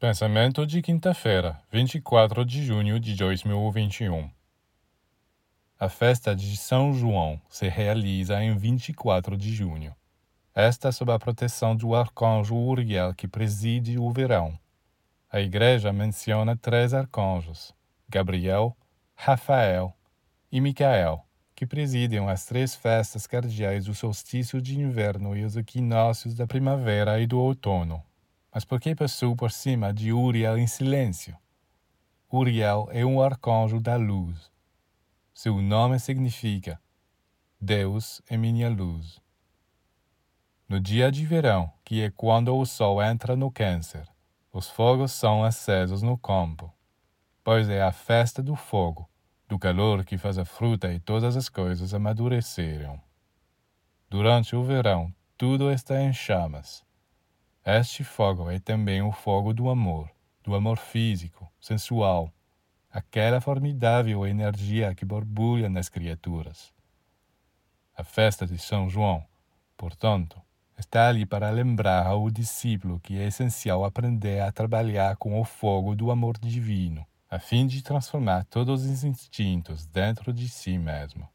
Pensamento de quinta-feira, 24 de junho de 2021. A festa de São João se realiza em 24 de junho. Esta sob a proteção do arcanjo Uriel que preside o verão. A igreja menciona três arcanjos: Gabriel, Rafael e Micael, que presidem as três festas cardeais do solstício de inverno e os equinócios da primavera e do outono. Mas por que passou por cima de Uriel em silêncio? Uriel é um arcanjo da luz. Seu nome significa Deus é minha luz. No dia de verão, que é quando o sol entra no Câncer, os fogos são acesos no campo, pois é a festa do fogo, do calor que faz a fruta e todas as coisas amadurecerem. Durante o verão, tudo está em chamas este fogo é também o fogo do amor, do amor físico, sensual, aquela formidável energia que borbulha nas criaturas. A festa de São João, portanto, está ali para lembrar ao discípulo que é essencial aprender a trabalhar com o fogo do amor divino, a fim de transformar todos os instintos dentro de si mesmo.